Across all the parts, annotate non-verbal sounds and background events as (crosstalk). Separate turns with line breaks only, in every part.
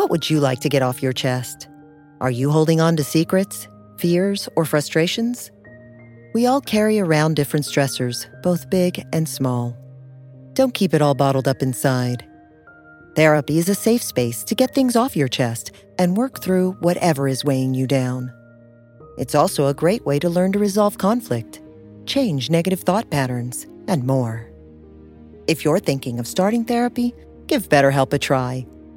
What would you like to get off your chest? Are you holding on to secrets, fears, or frustrations? We all carry around different stressors, both big and small. Don't keep it all bottled up inside. Therapy is a safe space to get things off your chest and work through whatever is weighing you down. It's also a great way to learn to resolve conflict, change negative thought patterns, and more. If you're thinking of starting therapy, give BetterHelp a try.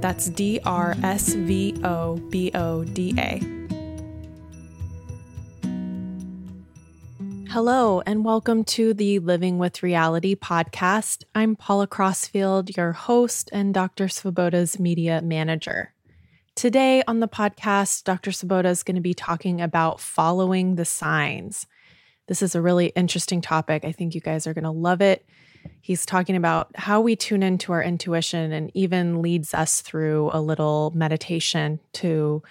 That's D R S V O B O D A. Hello, and welcome to the Living with Reality podcast. I'm Paula Crossfield, your host and Dr. Svoboda's media manager. Today on the podcast, Dr. Svoboda is going to be talking about following the signs. This is a really interesting topic. I think you guys are going to love it. He's talking about how we tune into our intuition and even leads us through a little meditation to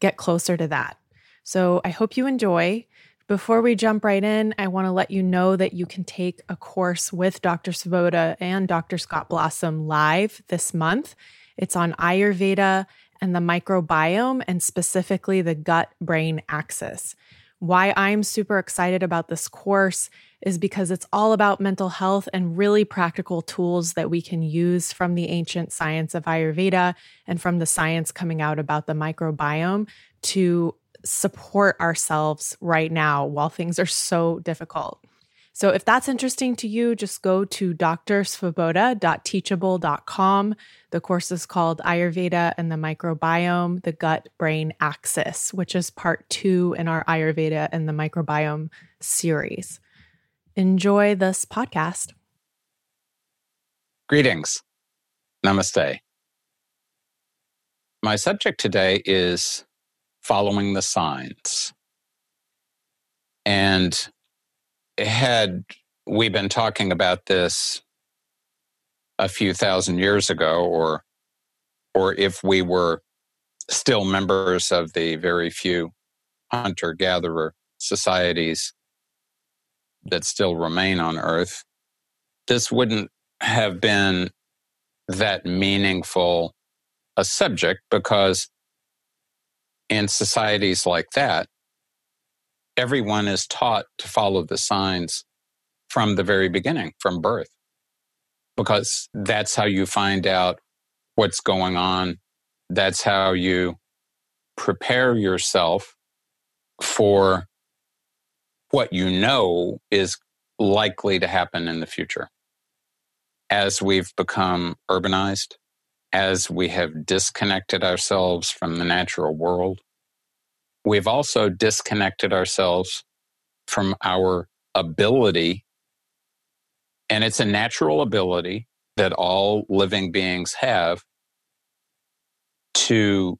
get closer to that. So I hope you enjoy. Before we jump right in, I want to let you know that you can take a course with Dr. Svoboda and Dr. Scott Blossom live this month. It's on Ayurveda and the microbiome, and specifically the gut brain axis. Why I'm super excited about this course is because it's all about mental health and really practical tools that we can use from the ancient science of Ayurveda and from the science coming out about the microbiome to support ourselves right now while things are so difficult. So if that's interesting to you, just go to drsvoboda.teachable.com. The course is called Ayurveda and the Microbiome, the Gut Brain Axis, which is part two in our Ayurveda and the Microbiome series. Enjoy this podcast.
Greetings. Namaste. My subject today is following the signs. And had we been talking about this a few thousand years ago or or if we were still members of the very few hunter gatherer societies that still remain on earth this wouldn't have been that meaningful a subject because in societies like that everyone is taught to follow the signs from the very beginning, from birth, because that's how you find out what's going on. That's how you prepare yourself for what you know is likely to happen in the future. As we've become urbanized, as we have disconnected ourselves from the natural world, we've also disconnected ourselves from our ability. And it's a natural ability that all living beings have to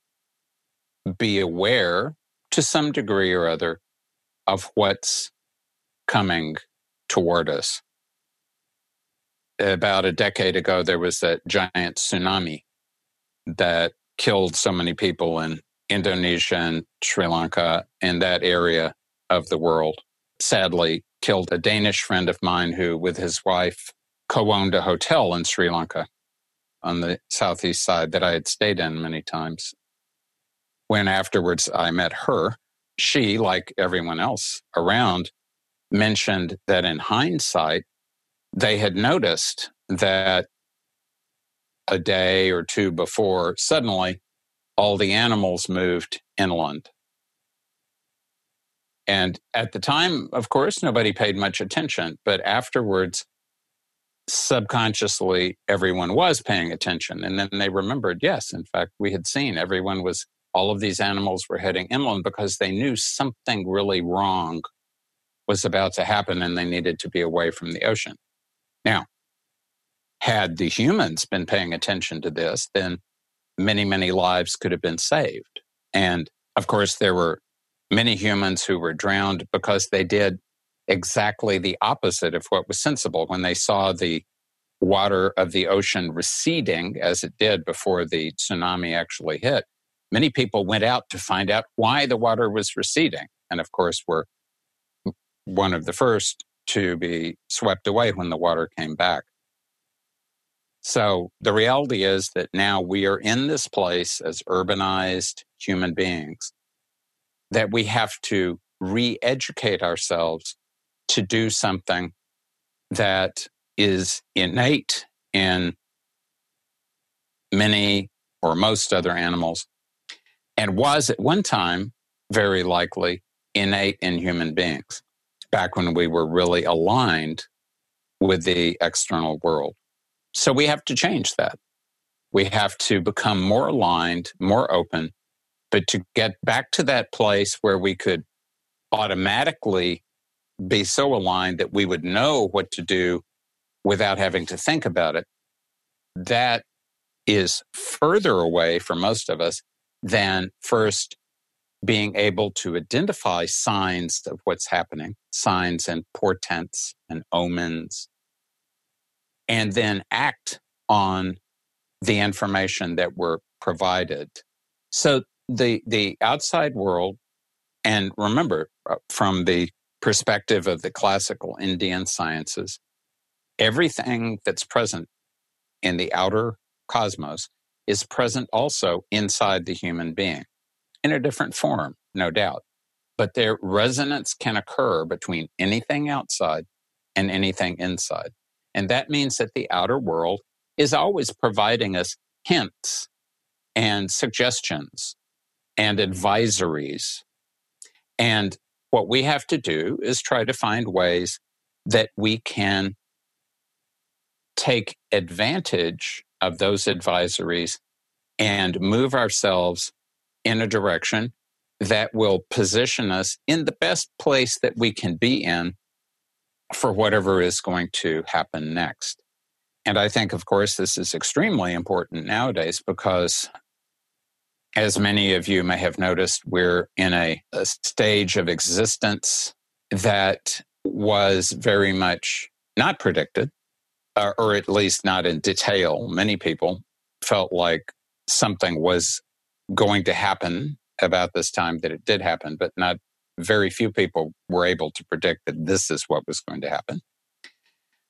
be aware to some degree or other of what's coming toward us. About a decade ago, there was that giant tsunami that killed so many people in Indonesia and Sri Lanka and that area of the world. Sadly, killed a Danish friend of mine who, with his wife, co owned a hotel in Sri Lanka on the southeast side that I had stayed in many times. When afterwards I met her, she, like everyone else around, mentioned that in hindsight, they had noticed that a day or two before, suddenly all the animals moved inland. And at the time, of course, nobody paid much attention, but afterwards, subconsciously, everyone was paying attention. And then they remembered, yes, in fact, we had seen everyone was, all of these animals were heading inland because they knew something really wrong was about to happen and they needed to be away from the ocean. Now, had the humans been paying attention to this, then many, many lives could have been saved. And of course, there were many humans who were drowned because they did exactly the opposite of what was sensible when they saw the water of the ocean receding as it did before the tsunami actually hit. Many people went out to find out why the water was receding. And of course, were one of the first to be swept away when the water came back. So the reality is that now we are in this place as urbanized human beings that we have to re educate ourselves to do something that is innate in many or most other animals and was at one time very likely innate in human beings back when we were really aligned with the external world. So we have to change that. We have to become more aligned, more open, but to get back to that place where we could automatically be so aligned that we would know what to do without having to think about it, that is further away for most of us than first being able to identify signs of what's happening, signs and portents and omens, and then act on the information that were provided. So the the outside world, and remember uh, from the perspective of the classical Indian sciences, everything that's present in the outer cosmos is present also inside the human being in a different form, no doubt. But their resonance can occur between anything outside and anything inside. And that means that the outer world is always providing us hints and suggestions and advisories. And what we have to do is try to find ways that we can take advantage of those advisories and move ourselves in a direction that will position us in the best place that we can be in for whatever is going to happen next. And I think, of course, this is extremely important nowadays because as many of you may have noticed, we're in a, a stage of existence that was very much not predicted, or, or at least not in detail. Many people felt like something was going to happen about this time that it did happen, but not very few people were able to predict that this is what was going to happen.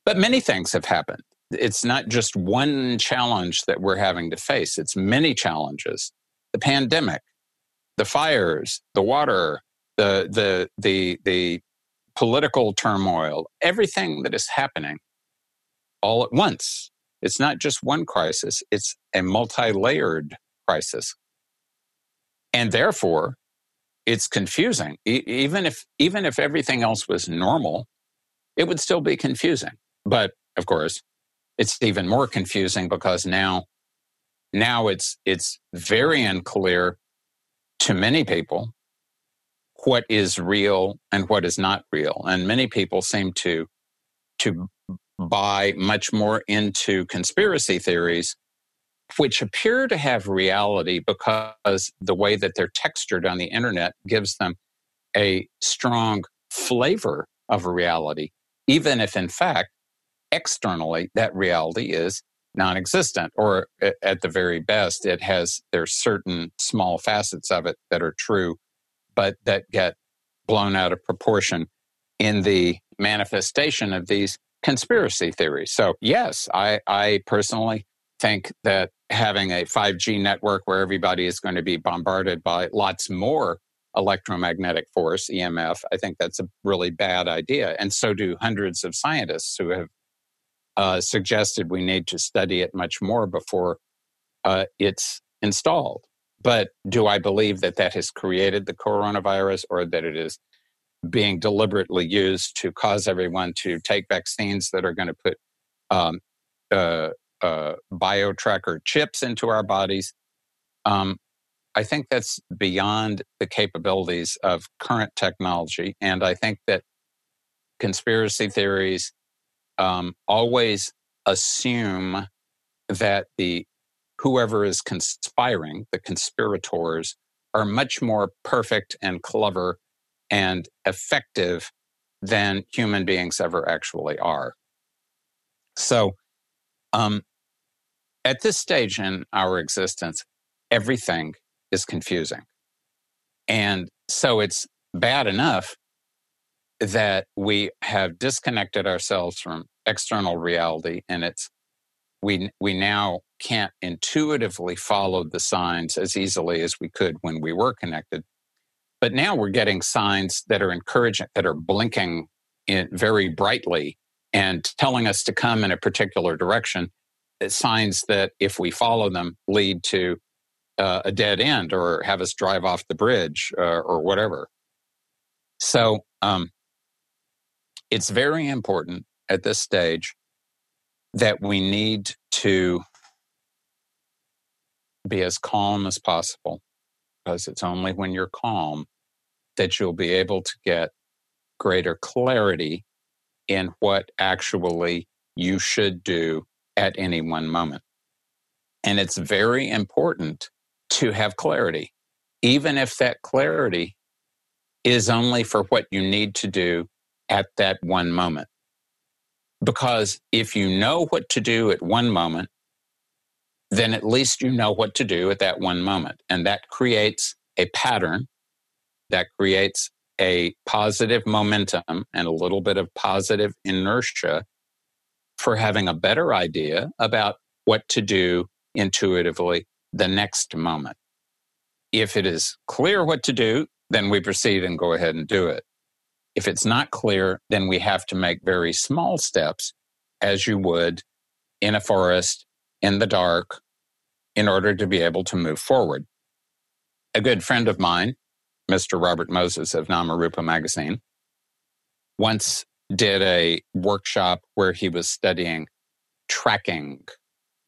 But many things have happened. It's not just one challenge that we're having to face, it's many challenges the pandemic, the fires, the water, the the the the political turmoil, everything that is happening all at once. It's not just one crisis, it's a multi-layered crisis. And therefore, it's confusing. E- even if even if everything else was normal, it would still be confusing. But of course, it's even more confusing because now now it's it's very unclear to many people what is real and what is not real. And many people seem to to buy much more into conspiracy theories, which appear to have reality because the way that they're textured on the internet gives them a strong flavor of reality, even if in fact externally that reality is non-existent or at the very best it has there's certain small facets of it that are true but that get blown out of proportion in the manifestation of these conspiracy theories. So yes i i personally think that having a 5g network where everybody is going to be bombarded by lots more electromagnetic force emf i think that's a really bad idea and so do hundreds of scientists who have uh, suggested we need to study it much more before uh, it's installed. But do I believe that that has created the coronavirus or that it is being deliberately used to cause everyone to take vaccines that are going to put um, uh, uh, biotracker chips into our bodies? Um, I think that's beyond the capabilities of current technology. And I think that conspiracy theories um, always assume that the whoever is conspiring, the conspirators, are much more perfect and clever and effective than human beings ever actually are. So, um, at this stage in our existence, everything is confusing. And so it's bad enough that we have disconnected ourselves from external reality and it's we we now can't intuitively follow the signs as easily as we could when we were connected but now we're getting signs that are encouraging that are blinking in very brightly and telling us to come in a particular direction signs that if we follow them lead to uh, a dead end or have us drive off the bridge uh, or whatever. So um, it's very important at this stage that we need to be as calm as possible because it's only when you're calm that you'll be able to get greater clarity in what actually you should do at any one moment. And it's very important to have clarity, even if that clarity is only for what you need to do at that one moment. Because if you know what to do at one moment, then at least you know what to do at that one moment. And that creates a pattern that creates a positive momentum and a little bit of positive inertia for having a better idea about what to do intuitively the next moment. If it is clear what to do, then we proceed and go ahead and do it. If it's not clear, then we have to make very small steps as you would in a forest in the dark in order to be able to move forward. A good friend of mine, Mr. Robert Moses of Namarupa magazine, once did a workshop where he was studying tracking.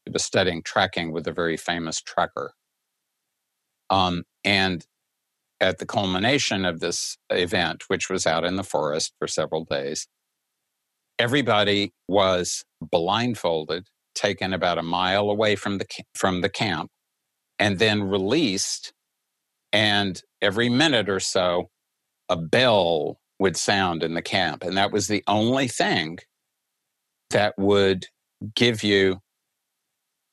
He was studying tracking with a very famous tracker. Um, and at the culmination of this event, which was out in the forest for several days, everybody was blindfolded, taken about a mile away from the from the camp, and then released. And every minute or so, a bell would sound in the camp, and that was the only thing that would give you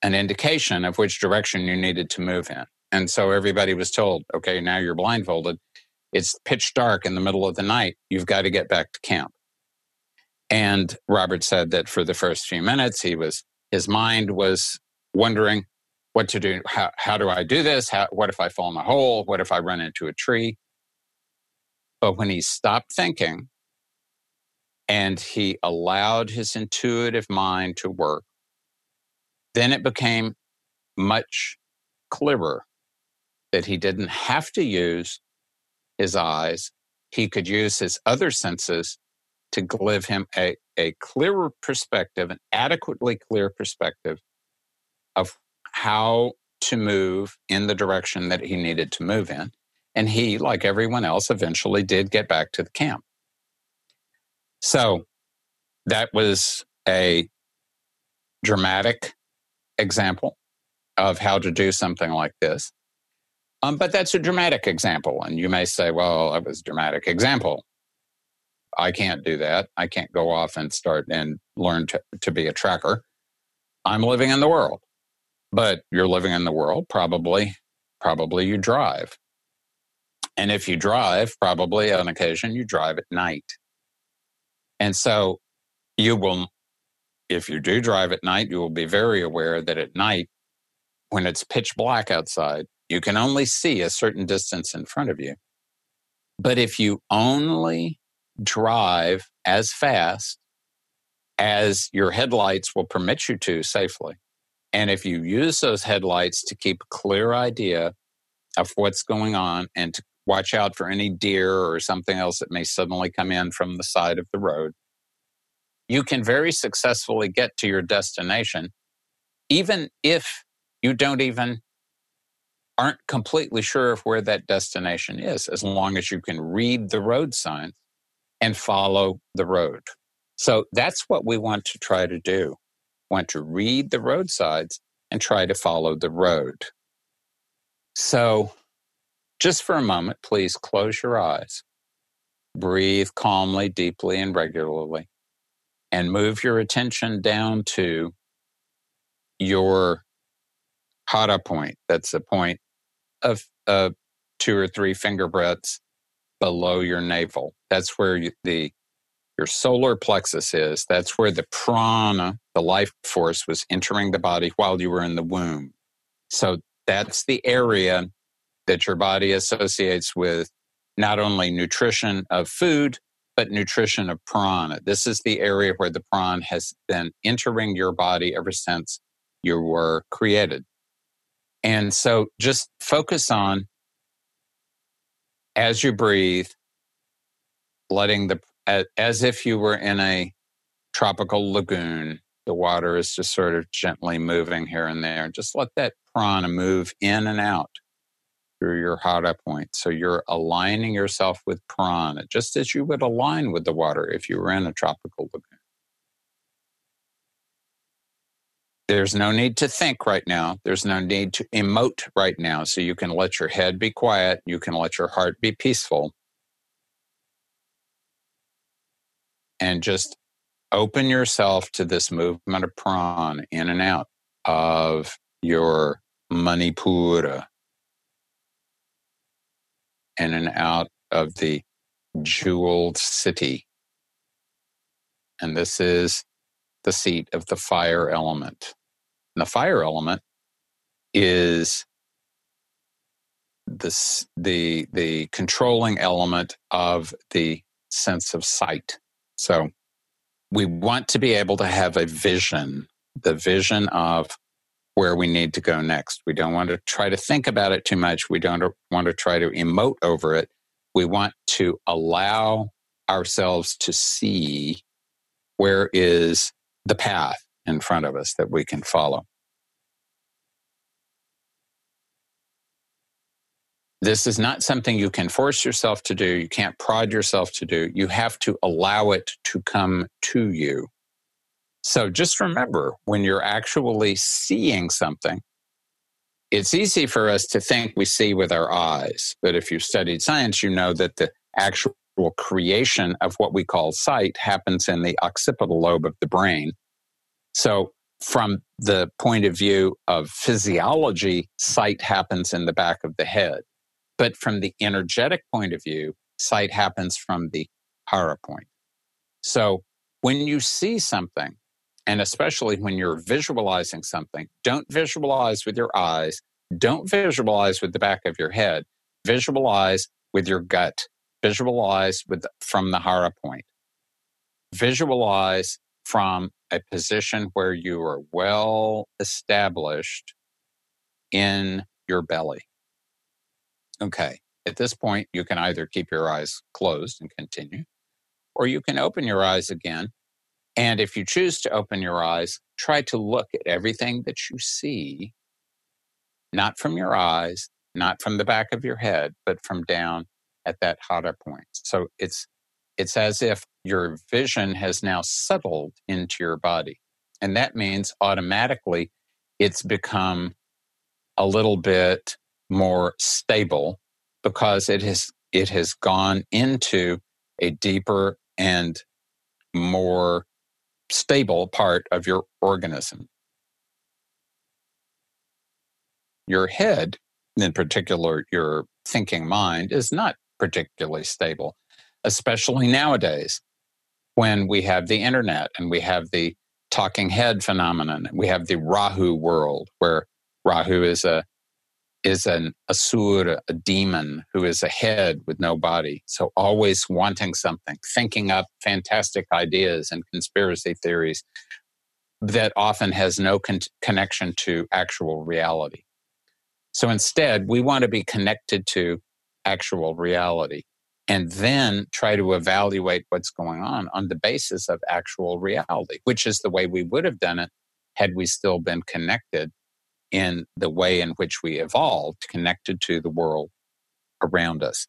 an indication of which direction you needed to move in. And so everybody was told, okay, now you're blindfolded. It's pitch dark in the middle of the night. You've got to get back to camp. And Robert said that for the first few minutes, he was, his mind was wondering what to do. How, how do I do this? How, what if I fall in a hole? What if I run into a tree? But when he stopped thinking and he allowed his intuitive mind to work, then it became much clearer that he didn't have to use his eyes. He could use his other senses to give him a, a clearer perspective, an adequately clear perspective of how to move in the direction that he needed to move in. And he, like everyone else, eventually did get back to the camp. So that was a dramatic example of how to do something like this. Um, but that's a dramatic example. And you may say, well, that was a dramatic example. I can't do that. I can't go off and start and learn to, to be a tracker. I'm living in the world. But you're living in the world, probably, probably you drive. And if you drive, probably on occasion you drive at night. And so you will, if you do drive at night, you will be very aware that at night, when it's pitch black outside, you can only see a certain distance in front of you. But if you only drive as fast as your headlights will permit you to safely, and if you use those headlights to keep a clear idea of what's going on and to watch out for any deer or something else that may suddenly come in from the side of the road, you can very successfully get to your destination, even if you don't even aren't completely sure of where that destination is, as long as you can read the road signs and follow the road. So that's what we want to try to do. Want to read the roadsides and try to follow the road. So just for a moment, please close your eyes. Breathe calmly, deeply, and regularly. And move your attention down to your hara point. That's the point of uh, two or three finger breadths below your navel. That's where you, the your solar plexus is. That's where the prana, the life force, was entering the body while you were in the womb. So that's the area that your body associates with not only nutrition of food, but nutrition of prana. This is the area where the prana has been entering your body ever since you were created. And so just focus on as you breathe, letting the, as if you were in a tropical lagoon, the water is just sort of gently moving here and there. Just let that prana move in and out through your hara point. So you're aligning yourself with prana, just as you would align with the water if you were in a tropical lagoon. There's no need to think right now. There's no need to emote right now. So you can let your head be quiet. You can let your heart be peaceful. And just open yourself to this movement of prana in and out of your manipura, in and out of the jeweled city. And this is the seat of the fire element. And the fire element is this, the, the controlling element of the sense of sight. So we want to be able to have a vision, the vision of where we need to go next. We don't want to try to think about it too much. We don't want to try to emote over it. We want to allow ourselves to see where is the path in front of us that we can follow. This is not something you can force yourself to do. You can't prod yourself to do. You have to allow it to come to you. So just remember when you're actually seeing something, it's easy for us to think we see with our eyes. But if you've studied science, you know that the actual creation of what we call sight happens in the occipital lobe of the brain. So, from the point of view of physiology, sight happens in the back of the head. But from the energetic point of view, sight happens from the hara point. So, when you see something, and especially when you're visualizing something, don't visualize with your eyes. Don't visualize with the back of your head. Visualize with your gut. Visualize with from the hara point. Visualize from a position where you are well established in your belly. Okay. At this point, you can either keep your eyes closed and continue, or you can open your eyes again and if you choose to open your eyes, try to look at everything that you see, not from your eyes, not from the back of your head, but from down at that hara point. So it's it's as if your vision has now settled into your body. And that means automatically it's become a little bit more stable because it has it has gone into a deeper and more stable part of your organism. Your head, in particular your thinking mind, is not particularly stable, especially nowadays when we have the internet and we have the talking head phenomenon. We have the Rahu world, where Rahu is a is an asura, a demon who is a head with no body. So always wanting something, thinking up fantastic ideas and conspiracy theories that often has no con- connection to actual reality. So instead, we want to be connected to actual reality and then try to evaluate what's going on on the basis of actual reality, which is the way we would have done it had we still been connected in the way in which we evolved, connected to the world around us.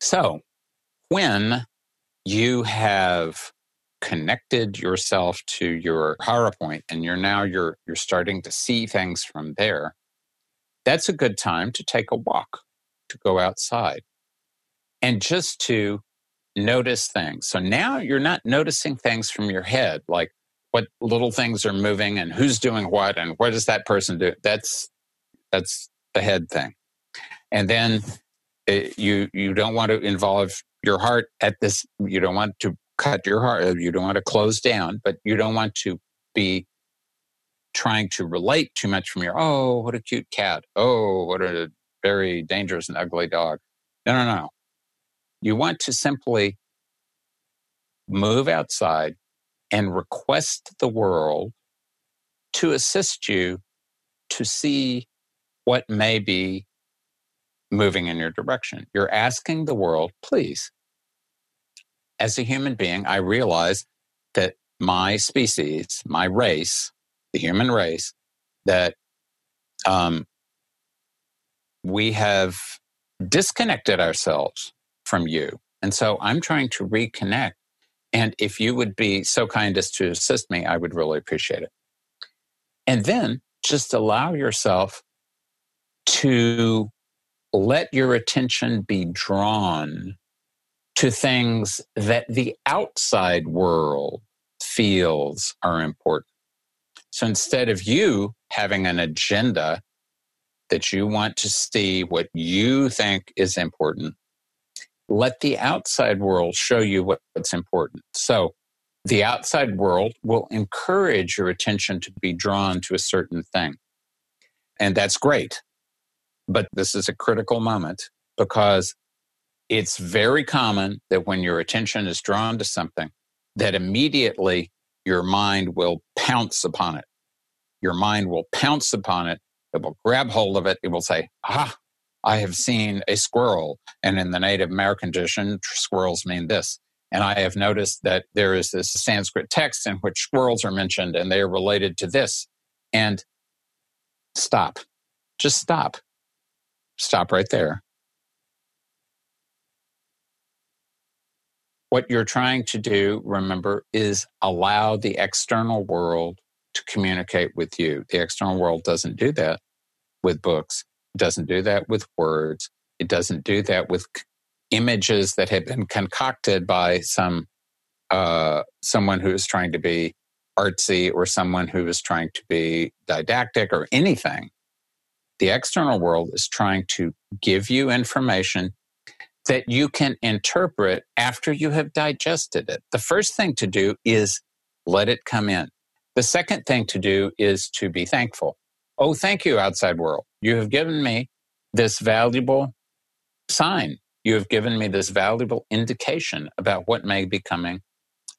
So, when you have connected yourself to your hara point and you're now you're you're starting to see things from there that's a good time to take a walk to go outside and just to notice things so now you're not noticing things from your head like what little things are moving and who's doing what and what does that person do? That's that's the head thing. And then it, eh, you you don't want to involve your heart at this you don't want to cut your heart you don't want to close down but you don't want to be trying to relate too much from your oh what a cute cat. Oh what a very dangerous and ugly dog. No no no. You want to simply move outside and request the world to assist you to see what may be moving in your direction. You're asking the world, please. As a human being, I realize that my species, my race, the human race, that um, we have disconnected ourselves from you. And so I'm trying to reconnect and if you would be so kind as to assist me, I would really appreciate it. And then just allow yourself to let your attention be drawn to things that the outside world feels are important. So instead of you having an agenda that you want to see what you think is important, let the outside world show you what's important. So the outside world will encourage your attention to be drawn to a certain thing. And that's great. But this is a critical moment because it's very common that when your attention is drawn to something, that immediately your mind will pounce upon it. Your mind will pounce upon it. It will grab hold of it. It will say, ah, I have seen a squirrel, and in the Native American tradition, squirrels mean this. And I have noticed that there is this Sanskrit text in which squirrels are mentioned and they are related to this. And stop. Just stop. Stop right there. What you're trying to do, remember, is allow the external world to communicate with you. The external world doesn't do that with books. It doesn't do that with words. It doesn't do that with images that have been concocted by some uh, someone who is trying to be artsy or someone who is trying to be didactic or anything. The external world is trying to give you information that you can interpret after you have digested it. The first thing to do is let it come in. The second thing to do is to be thankful. Oh, thank you, outside world. You have given me this valuable sign. You have given me this valuable indication about what may be coming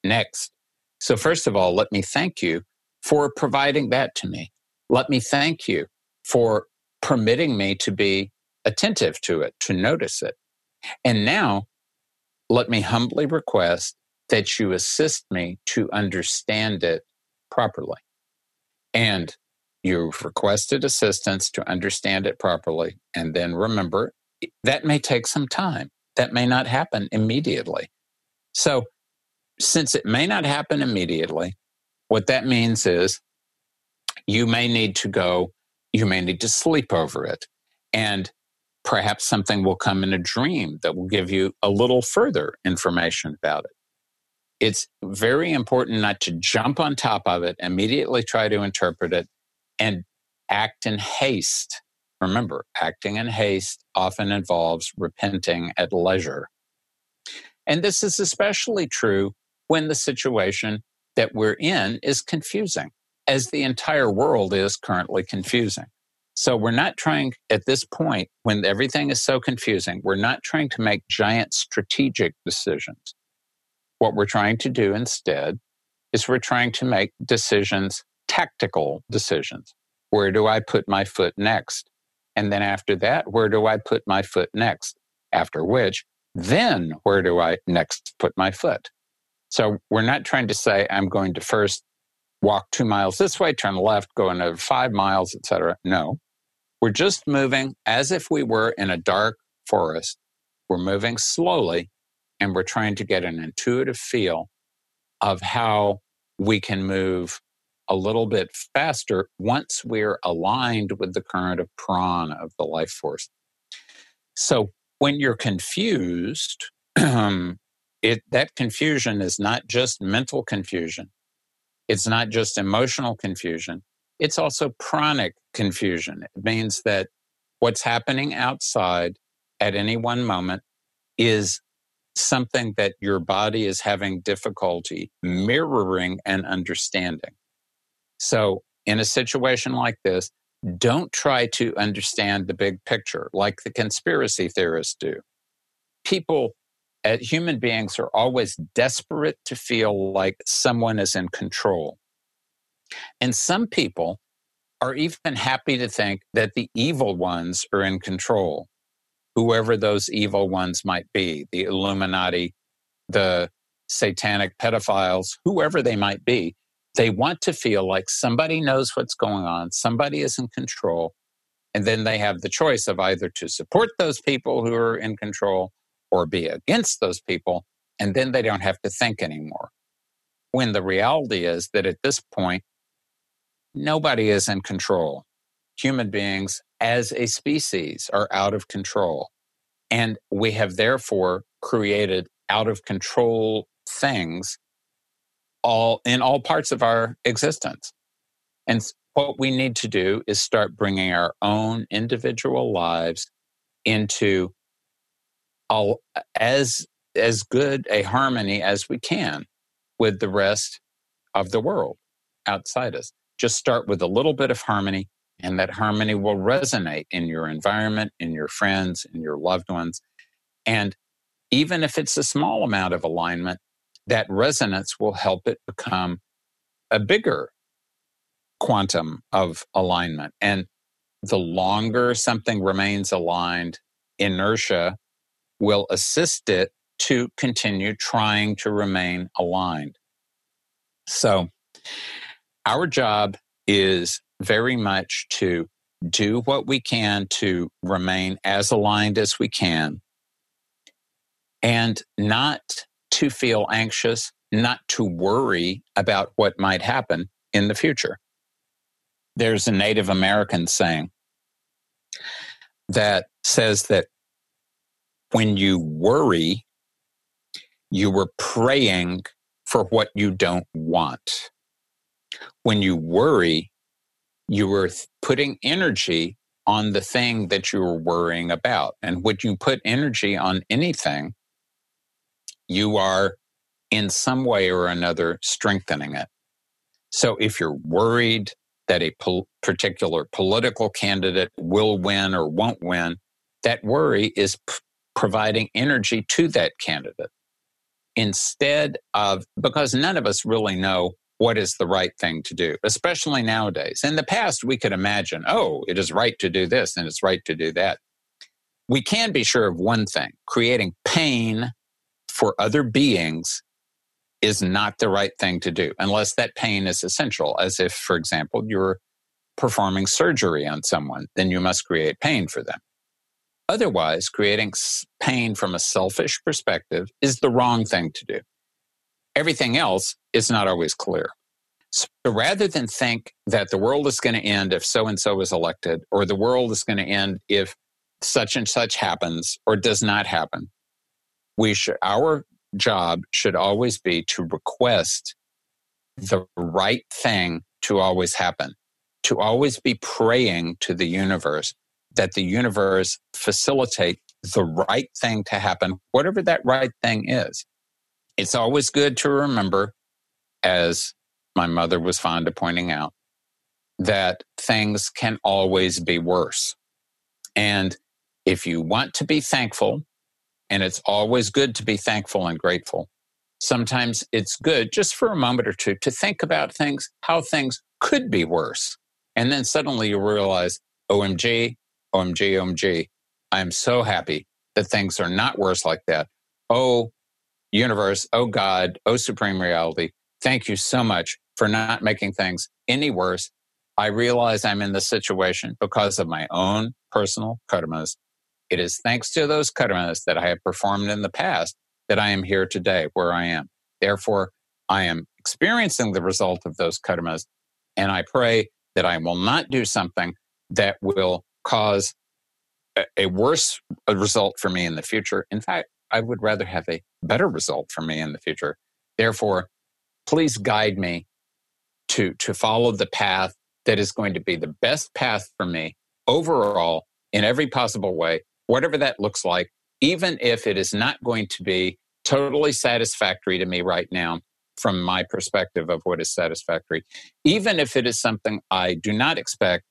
next. So, first of all, let me thank you for providing that to me. Let me thank you for permitting me to be attentive to it, to notice it. And now, let me humbly request that you assist me to understand it properly. And You've requested assistance to understand it properly. And then remember, that may take some time. That may not happen immediately. So, since it may not happen immediately, what that means is you may need to go, you may need to sleep over it. And perhaps something will come in a dream that will give you a little further information about it. It's very important not to jump on top of it, immediately try to interpret it, and act in haste. Remember, acting in haste often involves repenting at leisure. And this is especially true when the situation that we're in is confusing, as the entire world is currently confusing. So we're not trying at this point, when everything is so confusing, we're not trying to make giant strategic decisions. What we're trying to do instead is we're trying to make decisions, tactical decisions. Where do I put my foot next? And then after that, where do I put my foot next? After which, then where do I next put my foot? So we're not trying to say I'm going to first walk two miles this way, turn left, go another five miles, etc. No, we're just moving as if we were in a dark forest. We're moving slowly and we're trying to get an intuitive feel of how we can move a little bit faster once we're aligned with the current of prana of the life force. So when you're confused, (clears throat) it that confusion is not just mental confusion. It's not just emotional confusion. It's also pranic confusion. It means that what's happening outside at any one moment is something that your body is having difficulty mirroring and understanding. So, in a situation like this, don't try to understand the big picture like the conspiracy theorists do. People, uh, human beings, are always desperate to feel like someone is in control. And some people are even happy to think that the evil ones are in control, whoever those evil ones might be the Illuminati, the satanic pedophiles, whoever they might be. They want to feel like somebody knows what's going on, somebody is in control. And then they have the choice of either to support those people who are in control or be against those people. And then they don't have to think anymore. When the reality is that at this point, nobody is in control. Human beings as a species are out of control. And we have therefore created out of control things all in all parts of our existence. And what we need to do is start bringing our own individual lives into all, as as good a harmony as we can with the rest of the world outside us. Just start with a little bit of harmony, and that harmony will resonate in your environment, in your friends, in your loved ones. And even if it's a small amount of alignment, that resonance will help it become a bigger quantum of alignment. And the longer something remains aligned, inertia will assist it to continue trying to remain aligned. So, our job is very much to do what we can to remain as aligned as we can and not to feel anxious, not to worry about what might happen in the future. There's a Native American saying that says that when you worry, you were praying for what you don't want. When you worry, you were putting energy on the thing that you were worrying about. And when you put energy on anything, you are in some way or another strengthening it. So if you're worried that a pol- particular political candidate will win or won't win, that worry is p- providing energy to that candidate instead of because none of us really know what is the right thing to do, especially nowadays. In the past, we could imagine, oh, it is right to do this and it's right to do that. We can be sure of one thing creating pain for other beings is not the right thing to do unless that pain is essential. As if, for example, you're performing surgery on someone, then you must create pain for them. Otherwise, creating pain from a selfish perspective is the wrong thing to do. Everything else is not always clear. So rather than think that the world is going to end if so and so is elected, or the world is going to end if such and such happens or does not happen, we should, our job should always be to request the right thing to always happen, to always be praying to the universe that the universe facilitate the right thing to happen, whatever that right thing is. It's always good to remember, as my mother was fond of pointing out, that things can always be worse. And if you want to be thankful, and it's always good to be thankful and grateful, sometimes it's good just for a moment or two to think about things, how things could be worse. And then suddenly you realize, OMG, OMG, OMG, I'm so happy that things are not worse like that. Oh, universe, oh God, oh supreme reality, thank you so much for not making things any worse. I realize I'm in this situation because of my own personal karmas. It is thanks to those karmas that I have performed in the past that I am here today where I am. Therefore, I am experiencing the result of those karmas, and I pray that I will not do something that will cause a, a worse uh, result for me in the future. In fact, I would rather have a better result for me in the future. Therefore, please guide me to, to follow the path that is going to be the best path for me overall in every possible way, whatever that looks like, even if it is not going to be totally satisfactory to me right now from my perspective of what is satisfactory, even if it is something I do not expect,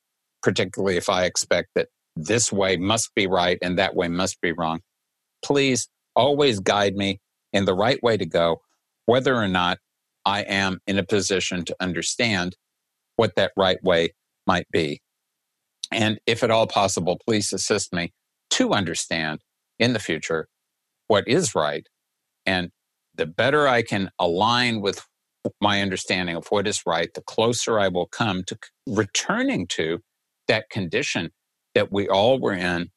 particularly if I expect that this way must be right and that way must be wrong. Please always guide me in the right way to go, whether or not I am in a position to understand what that right way might be. And if at all possible, please assist me to understand in the future what is right. And the better I can align with my understanding of what is right, the closer I will come to returning to that condition that we all were in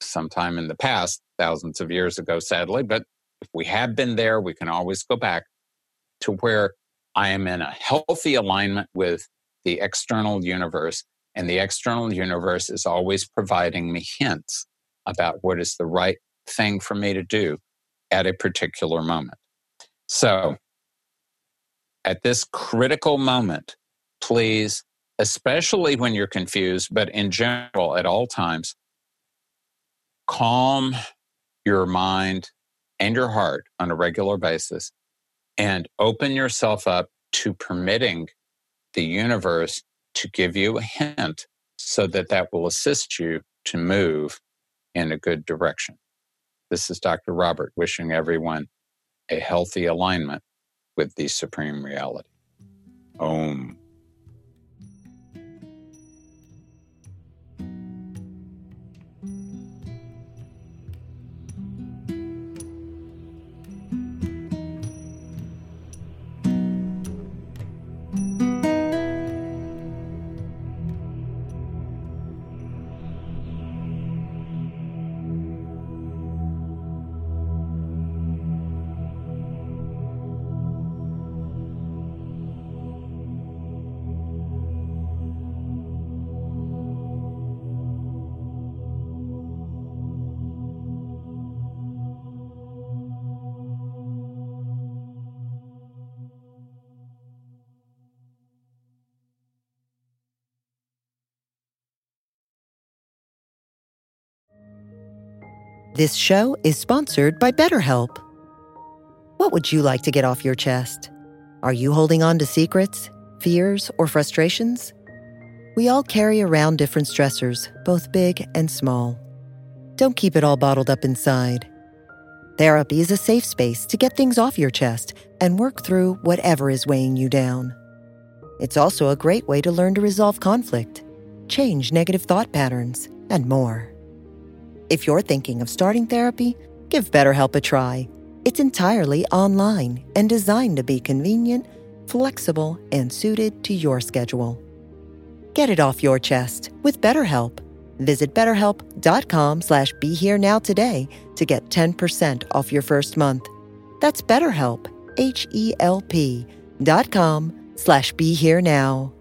sometime in the past, thousands of years ago, sadly. But if we have been there, we can always go back to where I am in a healthy alignment with the external universe. And the external universe is always providing me hints about what is the right thing for me to do at a particular moment. So, at this critical moment, please, especially when you're confused, but in general at all times, calm your mind and your heart on a regular basis and open yourself up to permitting the universe to give you a hint so that that will assist you to move in a good direction. This is Dr. Robert wishing everyone a healthy alignment with the supreme reality. Om.
This show is sponsored by BetterHelp. What would you like to get off your chest? Are you holding on to secrets, fears, or frustrations? We all carry around different stressors, both big and small. Don't keep it all bottled up inside. Therapy is a safe space to get things off your chest and work through whatever is weighing you down. It's also a great way to learn to resolve conflict, change negative thought patterns, and more. If you're thinking of starting therapy, give BetterHelp a try. It's entirely online and designed to be convenient, flexible, and suited to your schedule. Get it off your chest with BetterHelp. Visit betterhelp.com slash be here now today to get 10% off your first month. That's BetterHelp, H E L P dot com slash be here now.